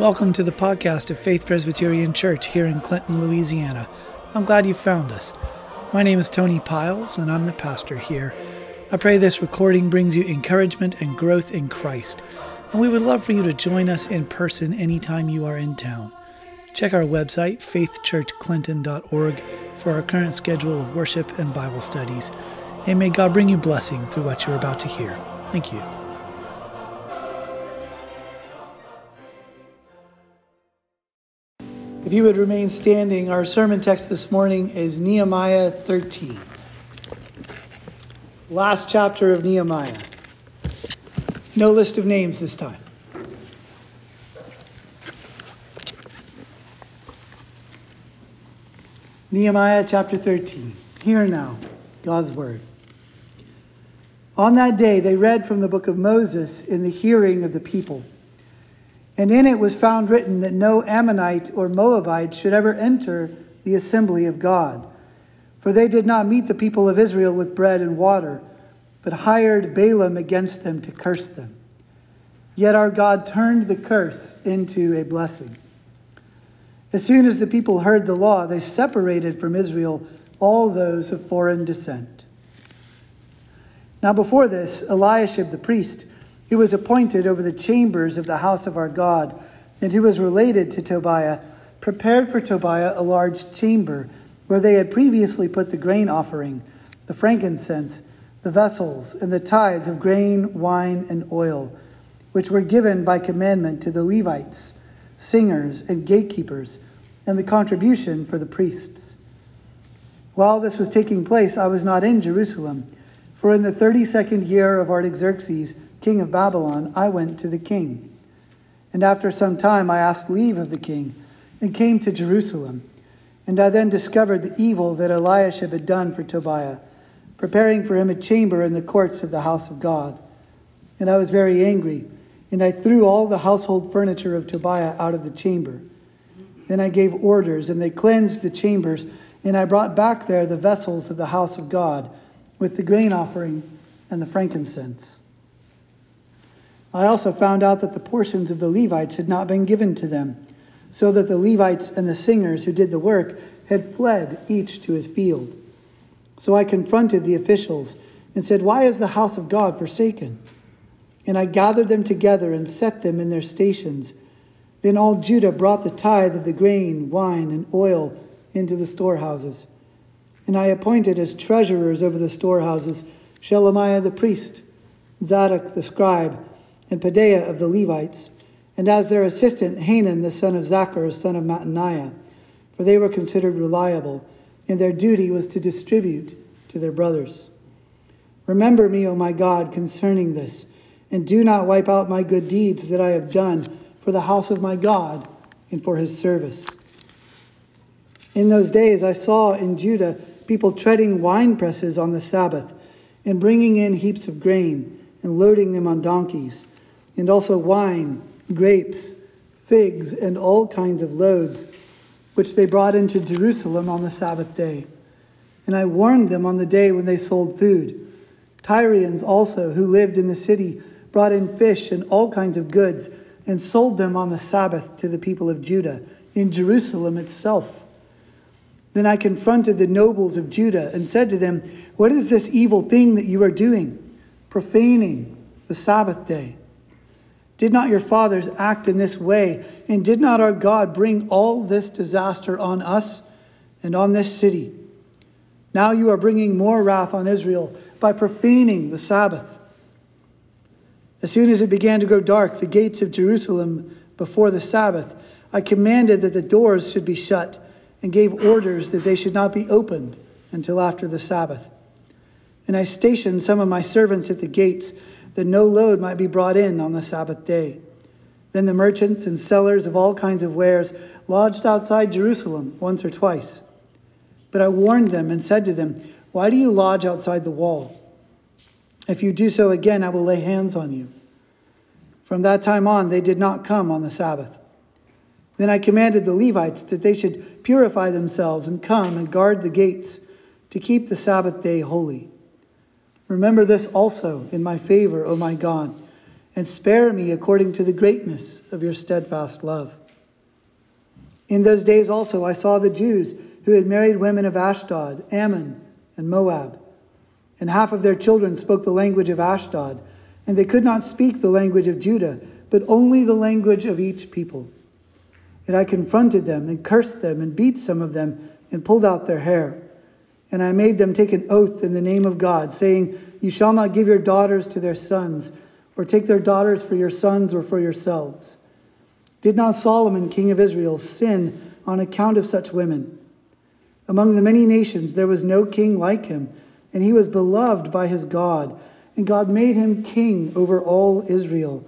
Welcome to the podcast of Faith Presbyterian Church here in Clinton, Louisiana. I'm glad you found us. My name is Tony Piles, and I'm the pastor here. I pray this recording brings you encouragement and growth in Christ, and we would love for you to join us in person anytime you are in town. Check our website, faithchurchclinton.org, for our current schedule of worship and Bible studies, and may God bring you blessing through what you're about to hear. Thank you. If you would remain standing, our sermon text this morning is Nehemiah 13. Last chapter of Nehemiah. No list of names this time. Nehemiah chapter 13. Hear now God's word. On that day, they read from the book of Moses in the hearing of the people. And in it was found written that no Ammonite or Moabite should ever enter the assembly of God. For they did not meet the people of Israel with bread and water, but hired Balaam against them to curse them. Yet our God turned the curse into a blessing. As soon as the people heard the law, they separated from Israel all those of foreign descent. Now, before this, Eliashib the priest, who was appointed over the chambers of the house of our God, and he was related to Tobiah, prepared for Tobiah a large chamber where they had previously put the grain offering, the frankincense, the vessels, and the tithes of grain, wine, and oil, which were given by commandment to the Levites, singers, and gatekeepers, and the contribution for the priests. While this was taking place, I was not in Jerusalem, for in the thirty second year of Artaxerxes, king of Babylon, I went to the king. And after some time I asked leave of the king, and came to Jerusalem. And I then discovered the evil that Eliashib had done for Tobiah, preparing for him a chamber in the courts of the house of God. And I was very angry, and I threw all the household furniture of Tobiah out of the chamber. Then I gave orders, and they cleansed the chambers, and I brought back there the vessels of the house of God, with the grain offering and the frankincense. I also found out that the portions of the Levites had not been given to them, so that the Levites and the singers who did the work had fled each to his field. So I confronted the officials and said, Why is the house of God forsaken? And I gathered them together and set them in their stations. Then all Judah brought the tithe of the grain, wine, and oil into the storehouses. And I appointed as treasurers over the storehouses Shelemiah the priest, Zadok the scribe, and Pedaiah of the Levites, and as their assistant Hanan the son of Zaccur, son of Mattaniah, for they were considered reliable, and their duty was to distribute to their brothers. Remember me, O my God, concerning this, and do not wipe out my good deeds that I have done for the house of my God and for his service. In those days I saw in Judah people treading wine presses on the Sabbath, and bringing in heaps of grain, and loading them on donkeys and also wine, grapes, figs, and all kinds of loads, which they brought into Jerusalem on the Sabbath day. And I warned them on the day when they sold food. Tyrians also, who lived in the city, brought in fish and all kinds of goods and sold them on the Sabbath to the people of Judah in Jerusalem itself. Then I confronted the nobles of Judah and said to them, What is this evil thing that you are doing? Profaning the Sabbath day. Did not your fathers act in this way? And did not our God bring all this disaster on us and on this city? Now you are bringing more wrath on Israel by profaning the Sabbath. As soon as it began to grow dark, the gates of Jerusalem before the Sabbath, I commanded that the doors should be shut and gave orders that they should not be opened until after the Sabbath. And I stationed some of my servants at the gates that no load might be brought in on the Sabbath day. Then the merchants and sellers of all kinds of wares lodged outside Jerusalem once or twice. But I warned them and said to them, Why do you lodge outside the wall? If you do so again, I will lay hands on you. From that time on, they did not come on the Sabbath. Then I commanded the Levites that they should purify themselves and come and guard the gates to keep the Sabbath day holy. Remember this also in my favor, O my God, and spare me according to the greatness of your steadfast love. In those days also I saw the Jews who had married women of Ashdod, Ammon, and Moab. And half of their children spoke the language of Ashdod, and they could not speak the language of Judah, but only the language of each people. And I confronted them, and cursed them, and beat some of them, and pulled out their hair. And I made them take an oath in the name of God, saying, You shall not give your daughters to their sons, or take their daughters for your sons or for yourselves. Did not Solomon, king of Israel, sin on account of such women? Among the many nations there was no king like him, and he was beloved by his God, and God made him king over all Israel.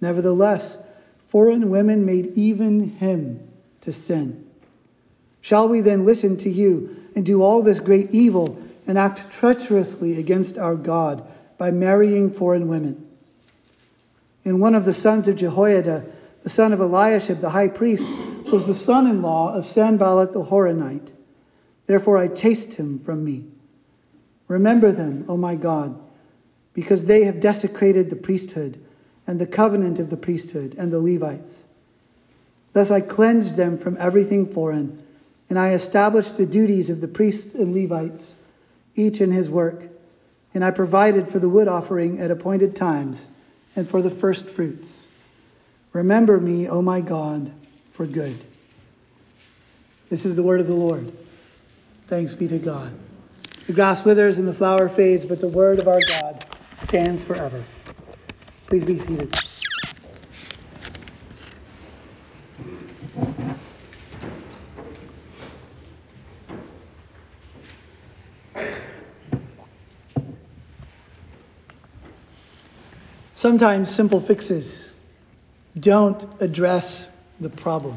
Nevertheless, foreign women made even him to sin. Shall we then listen to you and do all this great evil and act treacherously against our God by marrying foreign women? And one of the sons of Jehoiada, the son of Eliashib the high priest, was the son in law of Sanballat the Horonite. Therefore I chased him from me. Remember them, O my God, because they have desecrated the priesthood and the covenant of the priesthood and the Levites. Thus I cleansed them from everything foreign, and I established the duties of the priests and Levites, each in his work, and I provided for the wood offering at appointed times and for the first fruits. Remember me, O my God, for good. This is the word of the Lord. Thanks be to God. The grass withers and the flower fades, but the word of our God stands forever. Please be seated. Sometimes simple fixes don't address the problem.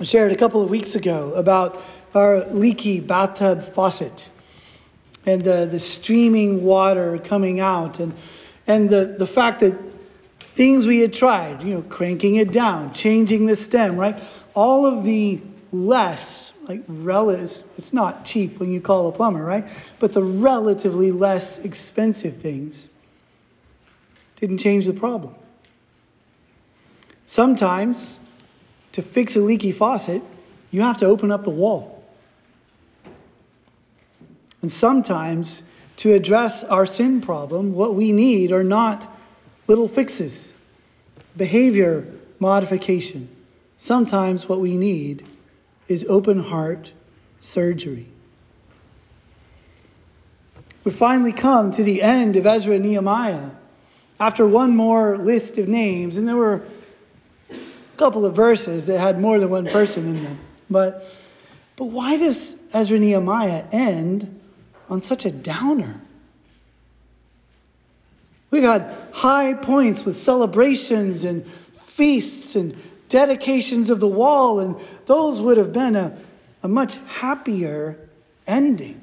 I shared a couple of weeks ago about our leaky bathtub faucet and the, the streaming water coming out and, and the, the fact that things we had tried, you know, cranking it down, changing the stem, right? All of the less, like, relative, it's not cheap when you call a plumber, right? But the relatively less expensive things didn't change the problem. Sometimes, to fix a leaky faucet, you have to open up the wall. And sometimes, to address our sin problem, what we need are not little fixes, behavior modification. Sometimes, what we need is open heart surgery. We finally come to the end of Ezra and Nehemiah after one more list of names, and there were a couple of verses that had more than one person in them. But, but why does Ezra Nehemiah end on such a downer. We've had high points with celebrations and feasts and dedications of the wall, and those would have been a, a much happier ending.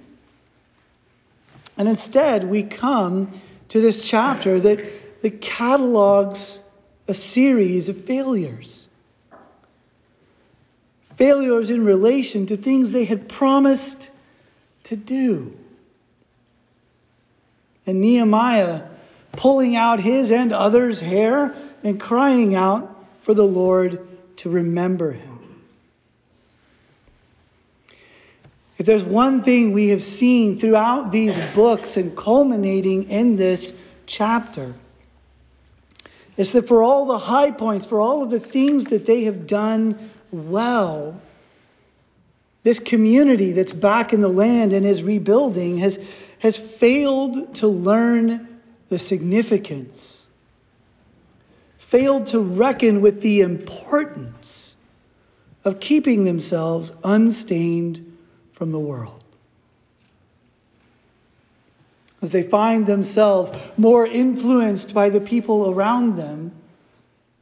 And instead, we come to this chapter that, that catalogs a series of failures. Failures in relation to things they had promised to do and Nehemiah pulling out his and others' hair and crying out for the Lord to remember him. If there's one thing we have seen throughout these books and culminating in this chapter, it's that for all the high points, for all of the things that they have done well, this community that's back in the land and is rebuilding has has failed to learn the significance, failed to reckon with the importance of keeping themselves unstained from the world. As they find themselves more influenced by the people around them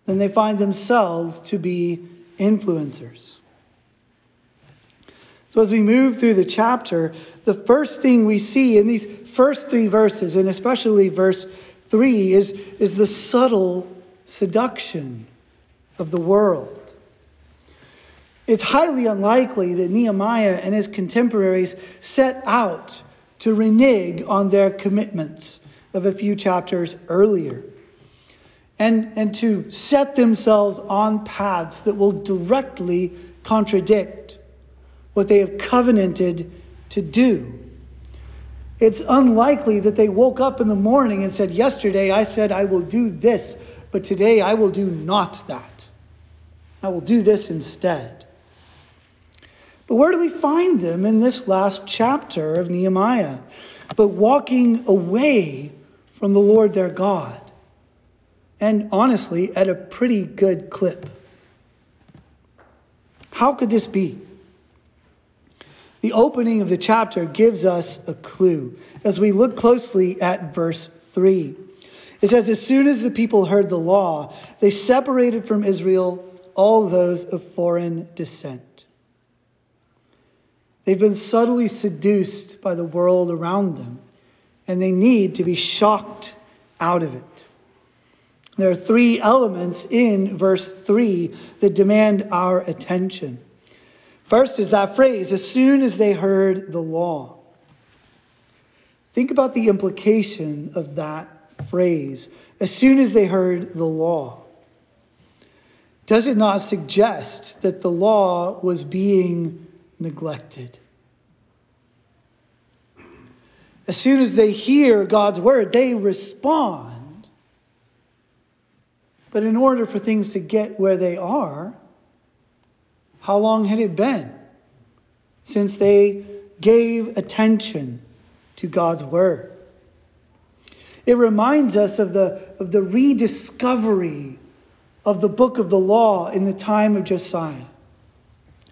than they find themselves to be influencers. So, as we move through the chapter, the first thing we see in these first three verses, and especially verse 3, is, is the subtle seduction of the world. It's highly unlikely that Nehemiah and his contemporaries set out to renege on their commitments of a few chapters earlier. and, and to set themselves on paths that will directly contradict what they have covenanted to do. It's unlikely that they woke up in the morning and said, Yesterday I said I will do this, but today I will do not that. I will do this instead. But where do we find them in this last chapter of Nehemiah? But walking away from the Lord their God. And honestly, at a pretty good clip. How could this be? The opening of the chapter gives us a clue as we look closely at verse 3. It says, As soon as the people heard the law, they separated from Israel all those of foreign descent. They've been subtly seduced by the world around them, and they need to be shocked out of it. There are three elements in verse 3 that demand our attention. First is that phrase, as soon as they heard the law. Think about the implication of that phrase, as soon as they heard the law. Does it not suggest that the law was being neglected? As soon as they hear God's word, they respond. But in order for things to get where they are, how long had it been since they gave attention to God's Word? It reminds us of the, of the rediscovery of the book of the law in the time of Josiah.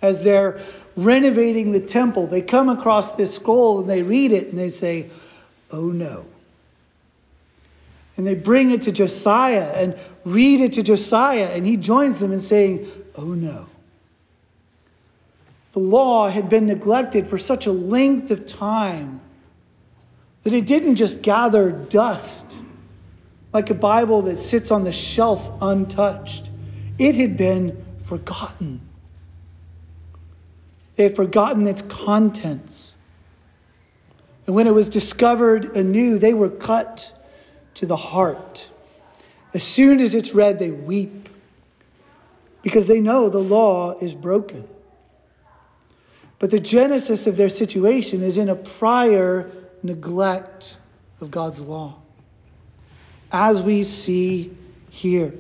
As they're renovating the temple, they come across this scroll and they read it and they say, Oh no. And they bring it to Josiah and read it to Josiah, and he joins them in saying, Oh no. The law had been neglected for such a length of time that it didn't just gather dust like a Bible that sits on the shelf untouched. It had been forgotten. They had forgotten its contents. And when it was discovered anew, they were cut to the heart. As soon as it's read, they weep because they know the law is broken. But the genesis of their situation is in a prior neglect of God's law, as we see here.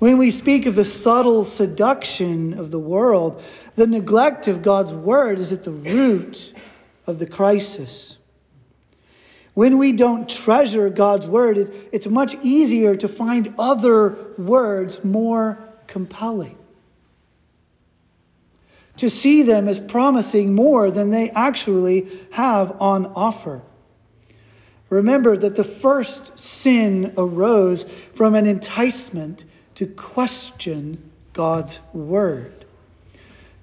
When we speak of the subtle seduction of the world, the neglect of God's word is at the root of the crisis. When we don't treasure God's word, it's much easier to find other words more compelling to see them as promising more than they actually have on offer. Remember that the first sin arose from an enticement to question God's word,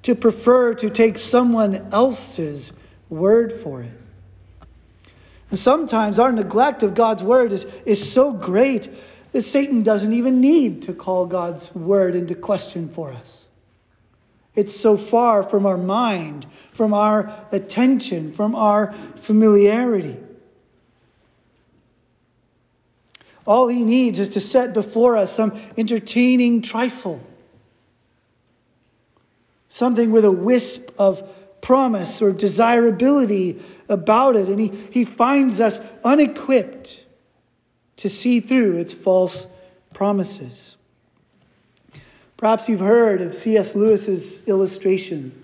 to prefer to take someone else's word for it. And sometimes our neglect of God's word is, is so great that Satan doesn't even need to call God's word into question for us. It's so far from our mind, from our attention, from our familiarity. All he needs is to set before us some entertaining trifle, something with a wisp of promise or desirability about it, and he, he finds us unequipped to see through its false promises. Perhaps you've heard of C.S. Lewis's illustration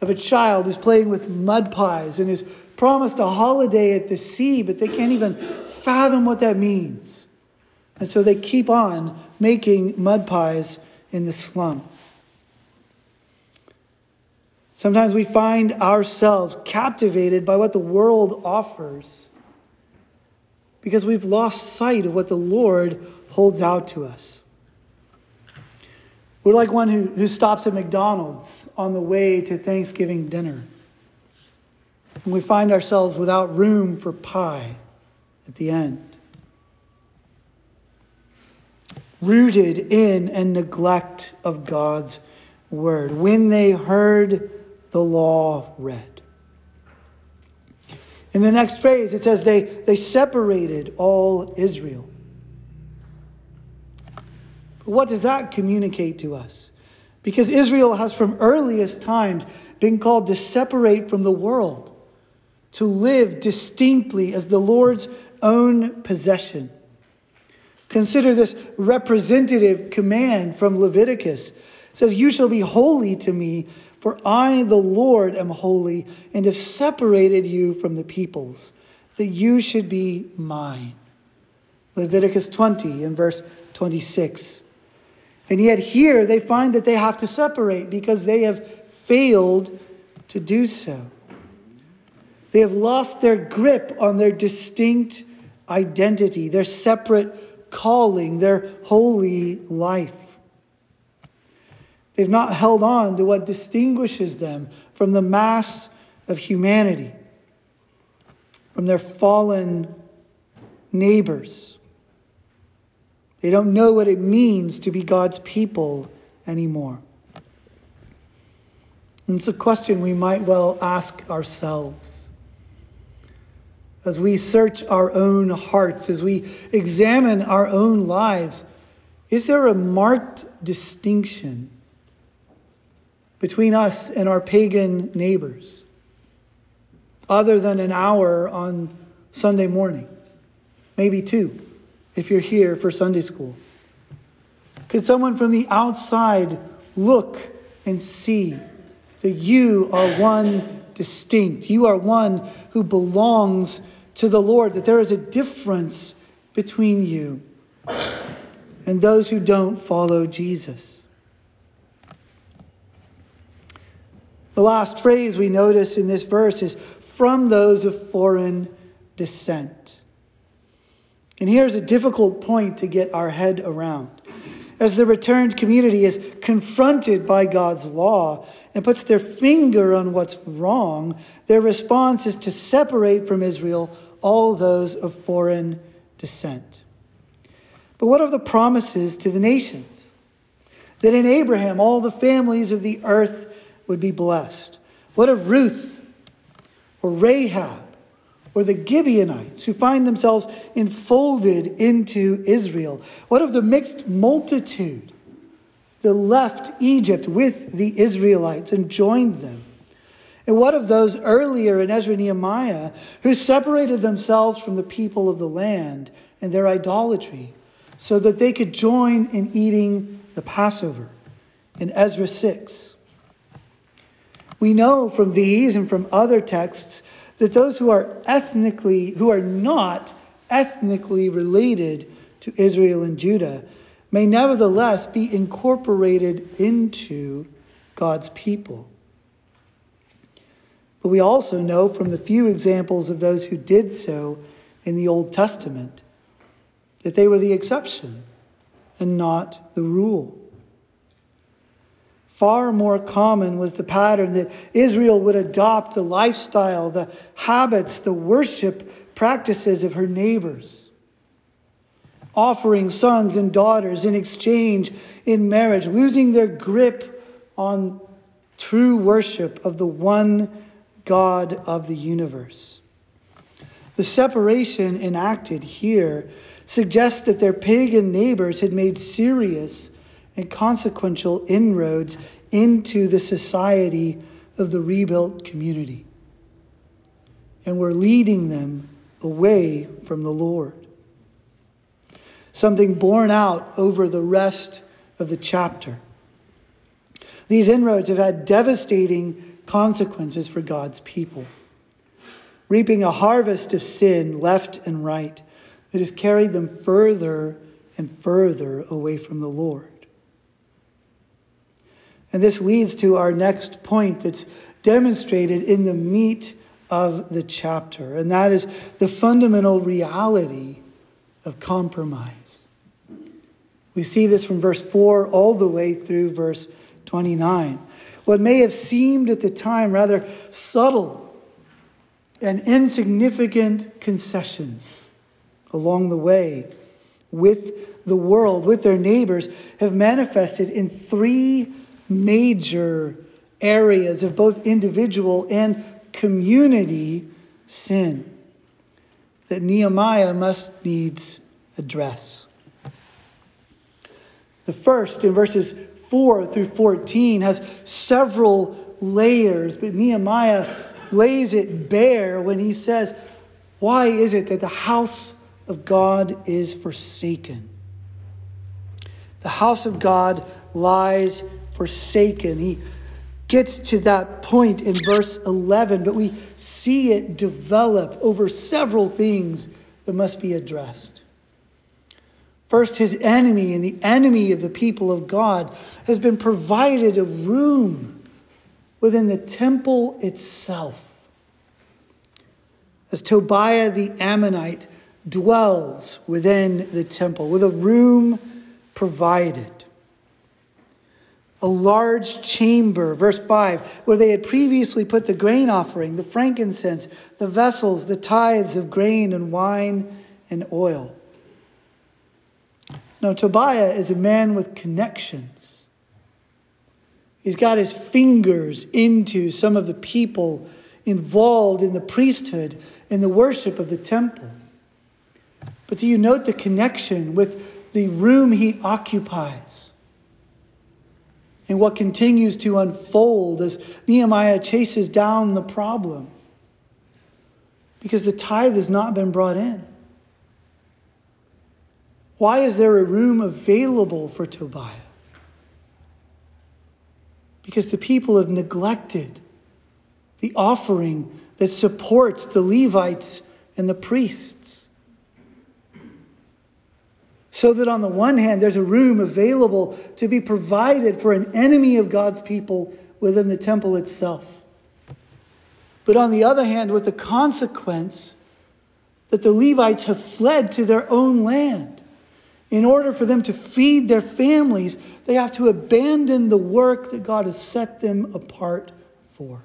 of a child who's playing with mud pies and is promised a holiday at the sea, but they can't even fathom what that means. And so they keep on making mud pies in the slum. Sometimes we find ourselves captivated by what the world offers because we've lost sight of what the Lord holds out to us. We're like one who, who stops at McDonald's on the way to Thanksgiving dinner. And we find ourselves without room for pie at the end. Rooted in and neglect of God's word. When they heard the law read. In the next phrase, it says they, they separated all Israel. What does that communicate to us? Because Israel has from earliest times been called to separate from the world, to live distinctly as the Lord's own possession. Consider this representative command from Leviticus. It says, You shall be holy to me, for I, the Lord, am holy, and have separated you from the peoples, that you should be mine. Leviticus 20 and verse 26. And yet here they find that they have to separate because they have failed to do so. They have lost their grip on their distinct identity, their separate calling, their holy life. They've not held on to what distinguishes them from the mass of humanity, from their fallen neighbors. They don't know what it means to be God's people anymore. And it's a question we might well ask ourselves. As we search our own hearts, as we examine our own lives, is there a marked distinction between us and our pagan neighbors, other than an hour on Sunday morning? Maybe two if you're here for Sunday school? Could someone from the outside look and see that you are one distinct? You are one who belongs to the Lord, that there is a difference between you and those who don't follow Jesus. The last phrase we notice in this verse is from those of foreign descent. And here's a difficult point to get our head around. As the returned community is confronted by God's law and puts their finger on what's wrong, their response is to separate from Israel all those of foreign descent. But what of the promises to the nations? That in Abraham all the families of the earth would be blessed. What of Ruth or Rahab or the Gibeonites who find themselves enfolded into Israel? What of the mixed multitude that left Egypt with the Israelites and joined them? And what of those earlier in Ezra Nehemiah who separated themselves from the people of the land and their idolatry so that they could join in eating the Passover in Ezra 6? We know from these and from other texts that those who are ethnically, who are not ethnically related to Israel and Judah, may nevertheless be incorporated into God's people. But we also know from the few examples of those who did so in the Old Testament that they were the exception and not the rule. Far more common was the pattern that Israel would adopt the lifestyle, the habits, the worship practices of her neighbors, offering sons and daughters in exchange in marriage, losing their grip on true worship of the one God of the universe. The separation enacted here suggests that their pagan neighbors had made serious and consequential inroads into the society of the rebuilt community. And we're leading them away from the Lord. Something borne out over the rest of the chapter. These inroads have had devastating consequences for God's people, reaping a harvest of sin left and right that has carried them further and further away from the Lord. And this leads to our next point that's demonstrated in the meat of the chapter, and that is the fundamental reality of compromise. We see this from verse 4 all the way through verse 29. What may have seemed at the time rather subtle and insignificant concessions along the way with the world, with their neighbors, have manifested in three major areas of both individual and community sin that Nehemiah must needs address. The first, in verses 4 through 14, has several layers, but Nehemiah lays it bare when he says, Why is it that the house of God is forsaken? The house of God lies forsaken. He gets to that point in verse 11, but we see it develop over several things that must be addressed. First, his enemy and the enemy of the people of God has been provided a room within the temple itself. As Tobiah the Ammonite dwells within the temple with a room provided a large chamber, verse 5, where they had previously put the grain offering, the frankincense, the vessels, the tithes of grain and wine and oil. Now, Tobiah is a man with connections. He's got his fingers into some of the people involved in the priesthood and the worship of the temple. But do you note the connection with the room he occupies? And what continues to unfold as Nehemiah chases down the problem. Because the tithe has not been brought in. Why is there a room available for Tobiah? Because the people have neglected the offering that supports the Levites and the priests. So that on the one hand, there's a room available to be provided for an enemy of God's people within the temple itself. But on the other hand, with the consequence that the Levites have fled to their own land. In order for them to feed their families, they have to abandon the work that God has set them apart for.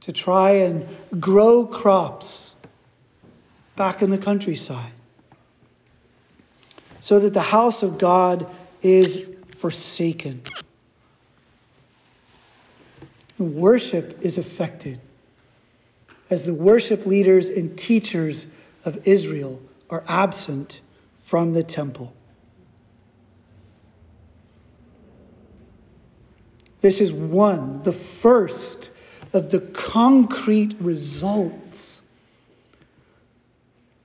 To try and grow crops back in the countryside. So that the house of God is forsaken. Worship is affected as the worship leaders and teachers of Israel are absent from the temple. This is one, the first of the concrete results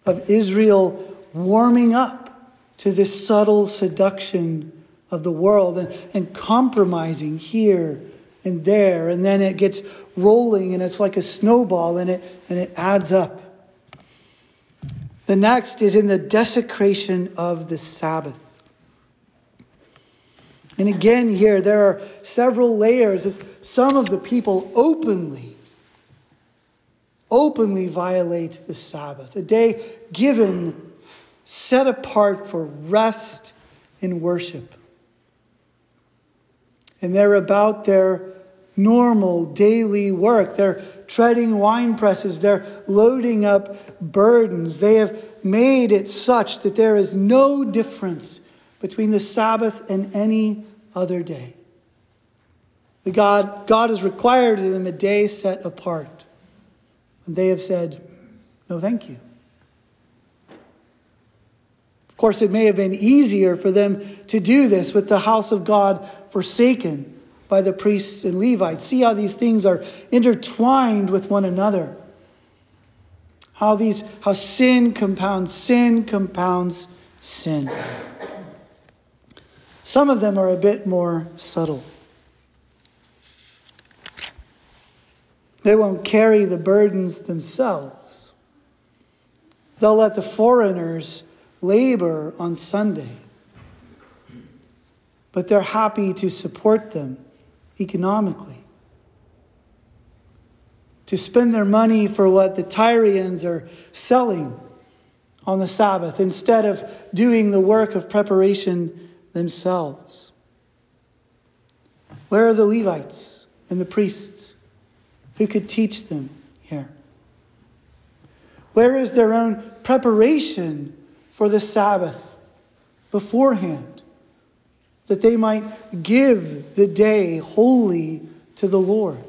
of Israel warming up to this subtle seduction of the world and, and compromising here and there. And then it gets rolling and it's like a snowball and it, and it adds up. The next is in the desecration of the Sabbath. And again, here there are several layers as some of the people openly openly violate the Sabbath, a day given, set apart for rest and worship. And they're about their normal daily work. They're treading wine presses, they're loading up burdens. They have made it such that there is no difference between the Sabbath and any other day. The God, God has required of them a day set apart. And they have said, no, thank you. Of course, it may have been easier for them to do this with the house of God forsaken by the priests and Levites. See how these things are intertwined with one another. How these how sin compounds sin compounds sin. Some of them are a bit more subtle. They won't carry the burdens themselves. They'll let the foreigners labor on Sunday. But they're happy to support them economically. To spend their money for what the Tyrians are selling on the Sabbath instead of doing the work of preparation themselves. Where are the Levites and the priests? Who could teach them here? Where is their own preparation for the Sabbath beforehand? That they might give the day wholly to the Lord.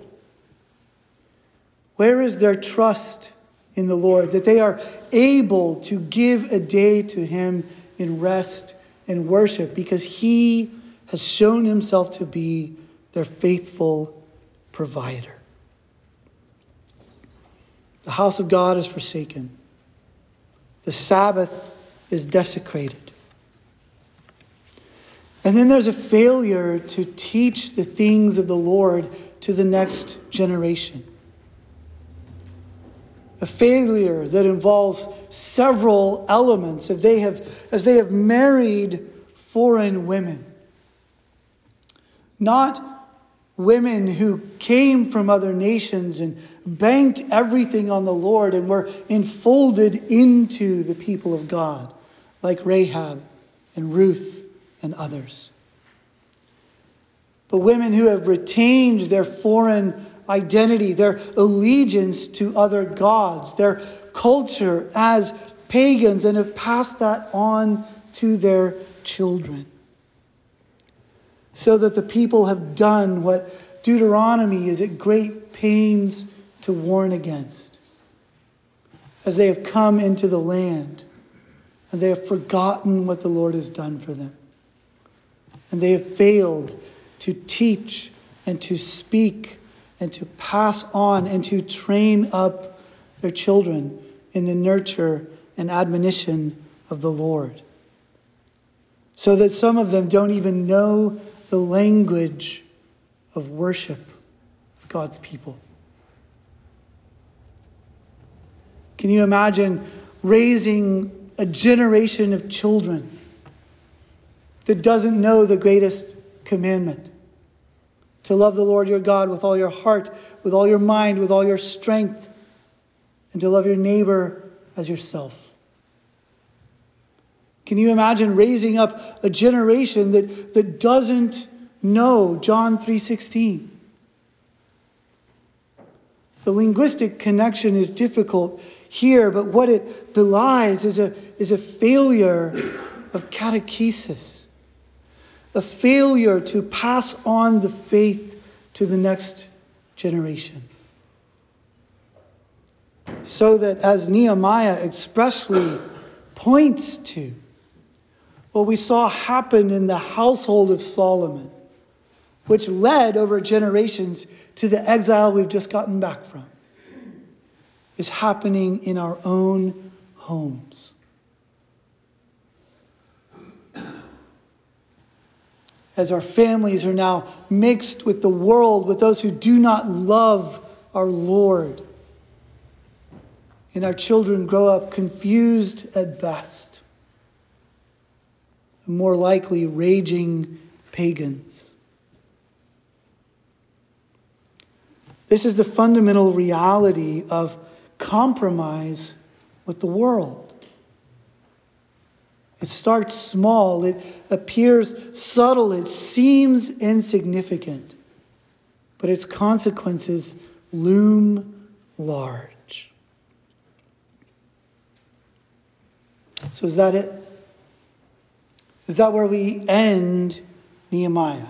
Where is their trust in the Lord? That they are able to give a day to Him in rest and worship because he has shown himself to be their faithful provider. The house of God is forsaken. The Sabbath is desecrated. And then there's a failure to teach the things of the Lord to the next generation. A failure that involves several elements as they have, as they have married foreign women. Not women who came from other nations and banked everything on the Lord and were enfolded into the people of God, like Rahab and Ruth and others. But women who have retained their foreign identity, their allegiance to other gods, their culture as pagans, and have passed that on to their children. So that the people have done what Deuteronomy is at great pains to warn against. As they have come into the land and they have forgotten what the Lord has done for them. And they have failed to teach and to speak and to pass on and to train up their children in the nurture and admonition of the Lord. So that some of them don't even know the language of worship of God's people. Can you imagine raising a generation of children that doesn't know the greatest commandment? To love the Lord your God with all your heart, with all your mind, with all your strength, and to love your neighbor as yourself. Can you imagine raising up a generation that, that doesn't know John 3:16? The linguistic connection is difficult here, but what it belies is a, is a failure of catechesis a failure to pass on the faith to the next generation. So that, as Nehemiah expressly points to, what we saw happen in the household of Solomon, which led over generations to the exile we've just gotten back from, is happening in our own homes. as our families are now mixed with the world, with those who do not love our Lord. And our children grow up confused at best, more likely raging pagans. This is the fundamental reality of compromise with the world. It starts small, it appears subtle, it seems insignificant, but its consequences loom large. So, is that it? Is that where we end Nehemiah?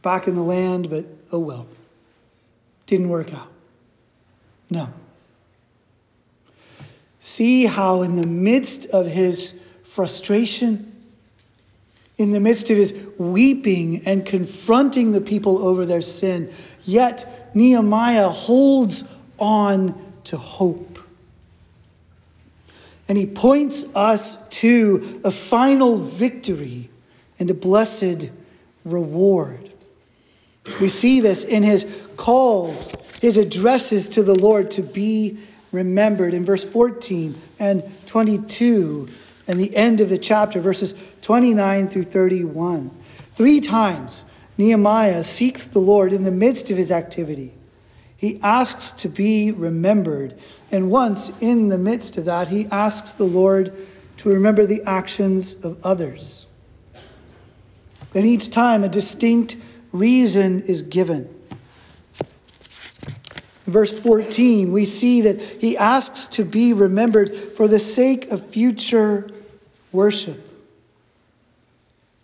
Back in the land, but oh well. Didn't work out. No. See how, in the midst of his frustration, in the midst of his weeping and confronting the people over their sin, yet Nehemiah holds on to hope. And he points us to a final victory and a blessed reward. We see this in his calls, his addresses to the Lord to be remembered in verse 14 and 22 and the end of the chapter, verses 29 through 31. Three times Nehemiah seeks the Lord in the midst of his activity. He asks to be remembered. And once in the midst of that, he asks the Lord to remember the actions of others. And each time a distinct reason is given verse 14, we see that he asks to be remembered for the sake of future worship.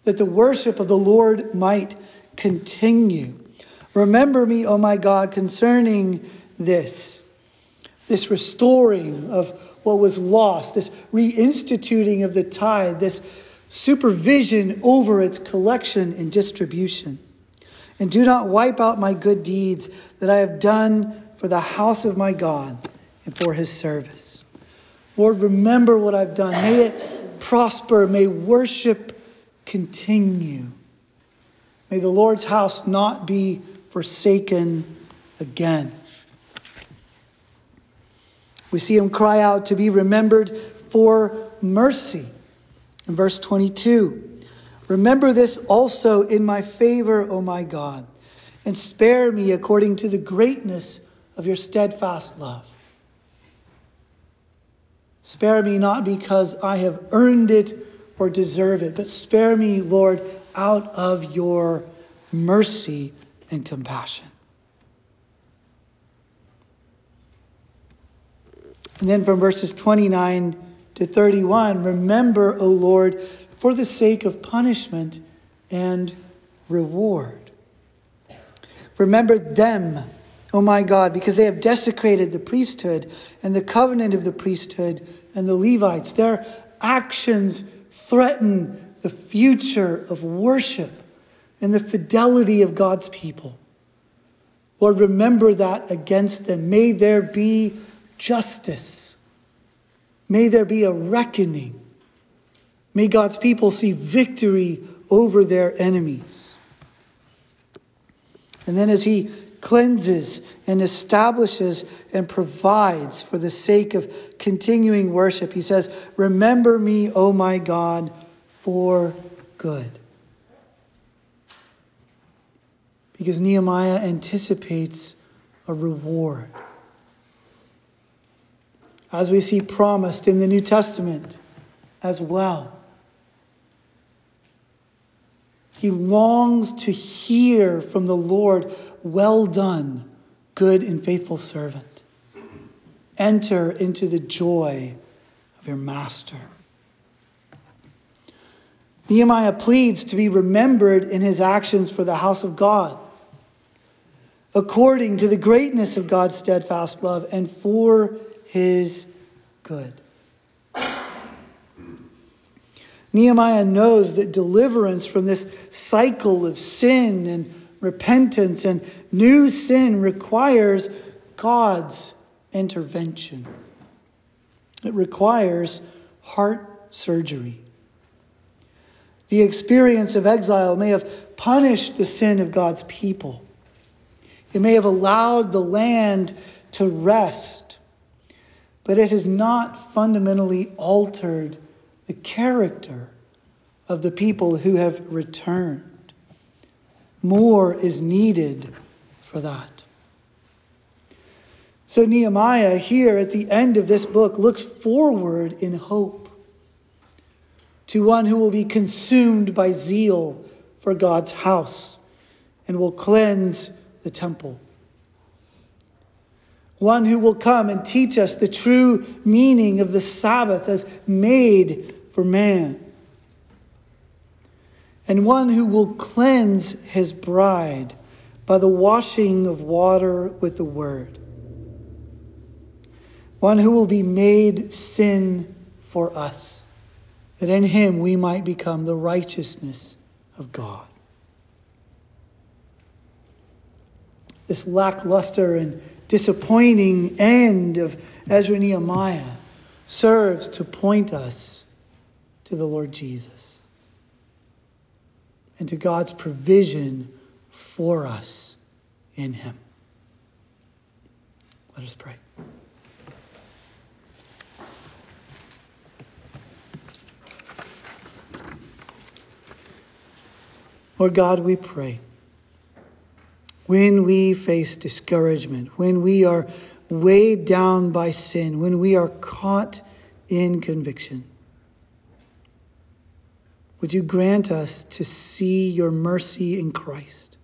That the worship of the Lord might continue. Remember me, O my God, concerning this. this restoring of what was lost, this reinstituting of the tithe, this supervision over its collection and distribution. And do not wipe out my good deeds that I have done for the house of my God and for his service. Lord, remember what I've done. May it prosper. May worship continue. May the Lord's house not be forsaken again. We see him cry out to be remembered for mercy. In verse 22, remember this also in my favor, O my God, and spare me according to the greatness of your steadfast love. Spare me not because I have earned it or deserve it, but spare me, Lord, out of your mercy and compassion. And then from verses 29 to 31, remember, O Lord, for the sake of punishment and reward. Remember them, O my God, because they have desecrated the priesthood and the covenant of the priesthood and the Levites. Their actions threaten the future of worship and the fidelity of God's people. Lord, remember that against them. May there be justice. May there be a reckoning. May God's people see victory over their enemies. And then as he cleanses and establishes and provides for the sake of continuing worship, he says, Remember me, O my God, for good. Because Nehemiah anticipates a reward as we see promised in the New Testament as well. He longs to hear from the Lord, Well done, good and faithful servant. Enter into the joy of your master. Nehemiah pleads to be remembered in his actions for the house of God, according to the greatness of God's steadfast love and for his good. Nehemiah knows that deliverance from this cycle of sin and repentance and new sin requires God's intervention. It requires heart surgery. The experience of exile may have punished the sin of God's people. It may have allowed the land to rest but it has not fundamentally altered the character of the people who have returned. More is needed for that. So, Nehemiah, here at the end of this book, looks forward in hope to one who will be consumed by zeal for God's house and will cleanse the temple one who will come and teach us the true meaning of the Sabbath as made for man, and one who will cleanse his bride by the washing of water with the word, one who will be made sin for us, that in him we might become the righteousness of God. This lackluster and disappointing end of Ezra Nehemiah serves to point us to the Lord Jesus and to God's provision for us in Him. Let us pray. Lord God, we pray when we face discouragement, when we are weighed down by sin, when we are caught in conviction. Would you grant us to see your mercy in Christ?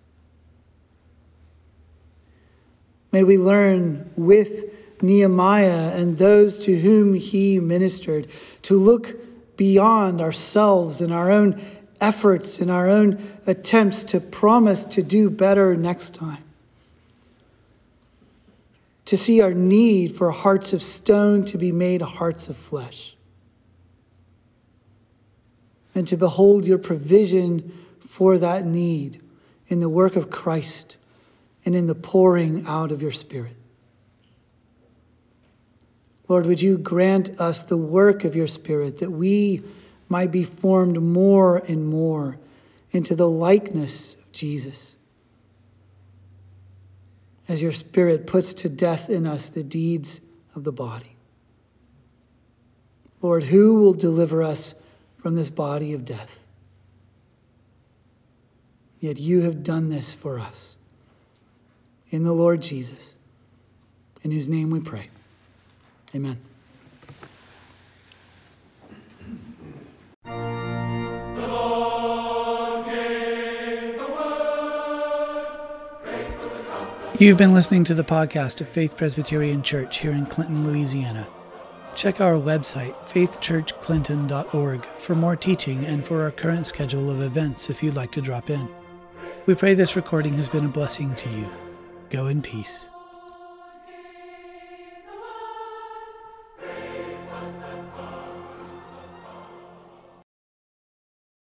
May we learn with Nehemiah and those to whom he ministered to look beyond ourselves and our own efforts in our own attempts to promise to do better next time. to see our need for hearts of stone to be made hearts of flesh, and to behold your provision for that need in the work of Christ and in the pouring out of your Spirit. Lord, would you grant us the work of your Spirit that we might be formed more and more into the likeness of Jesus? As your Spirit puts to death in us the deeds of the body. Lord, who will deliver us from this body of death? Yet you have done this for us. In the Lord Jesus, in whose name we pray. Amen. You've been listening to the podcast of Faith Presbyterian Church here in Clinton, Louisiana. Check our website, faithchurchclinton.org, for more teaching and for our current schedule of events if you'd like to drop in. We pray this recording has been a blessing to you. Go in peace.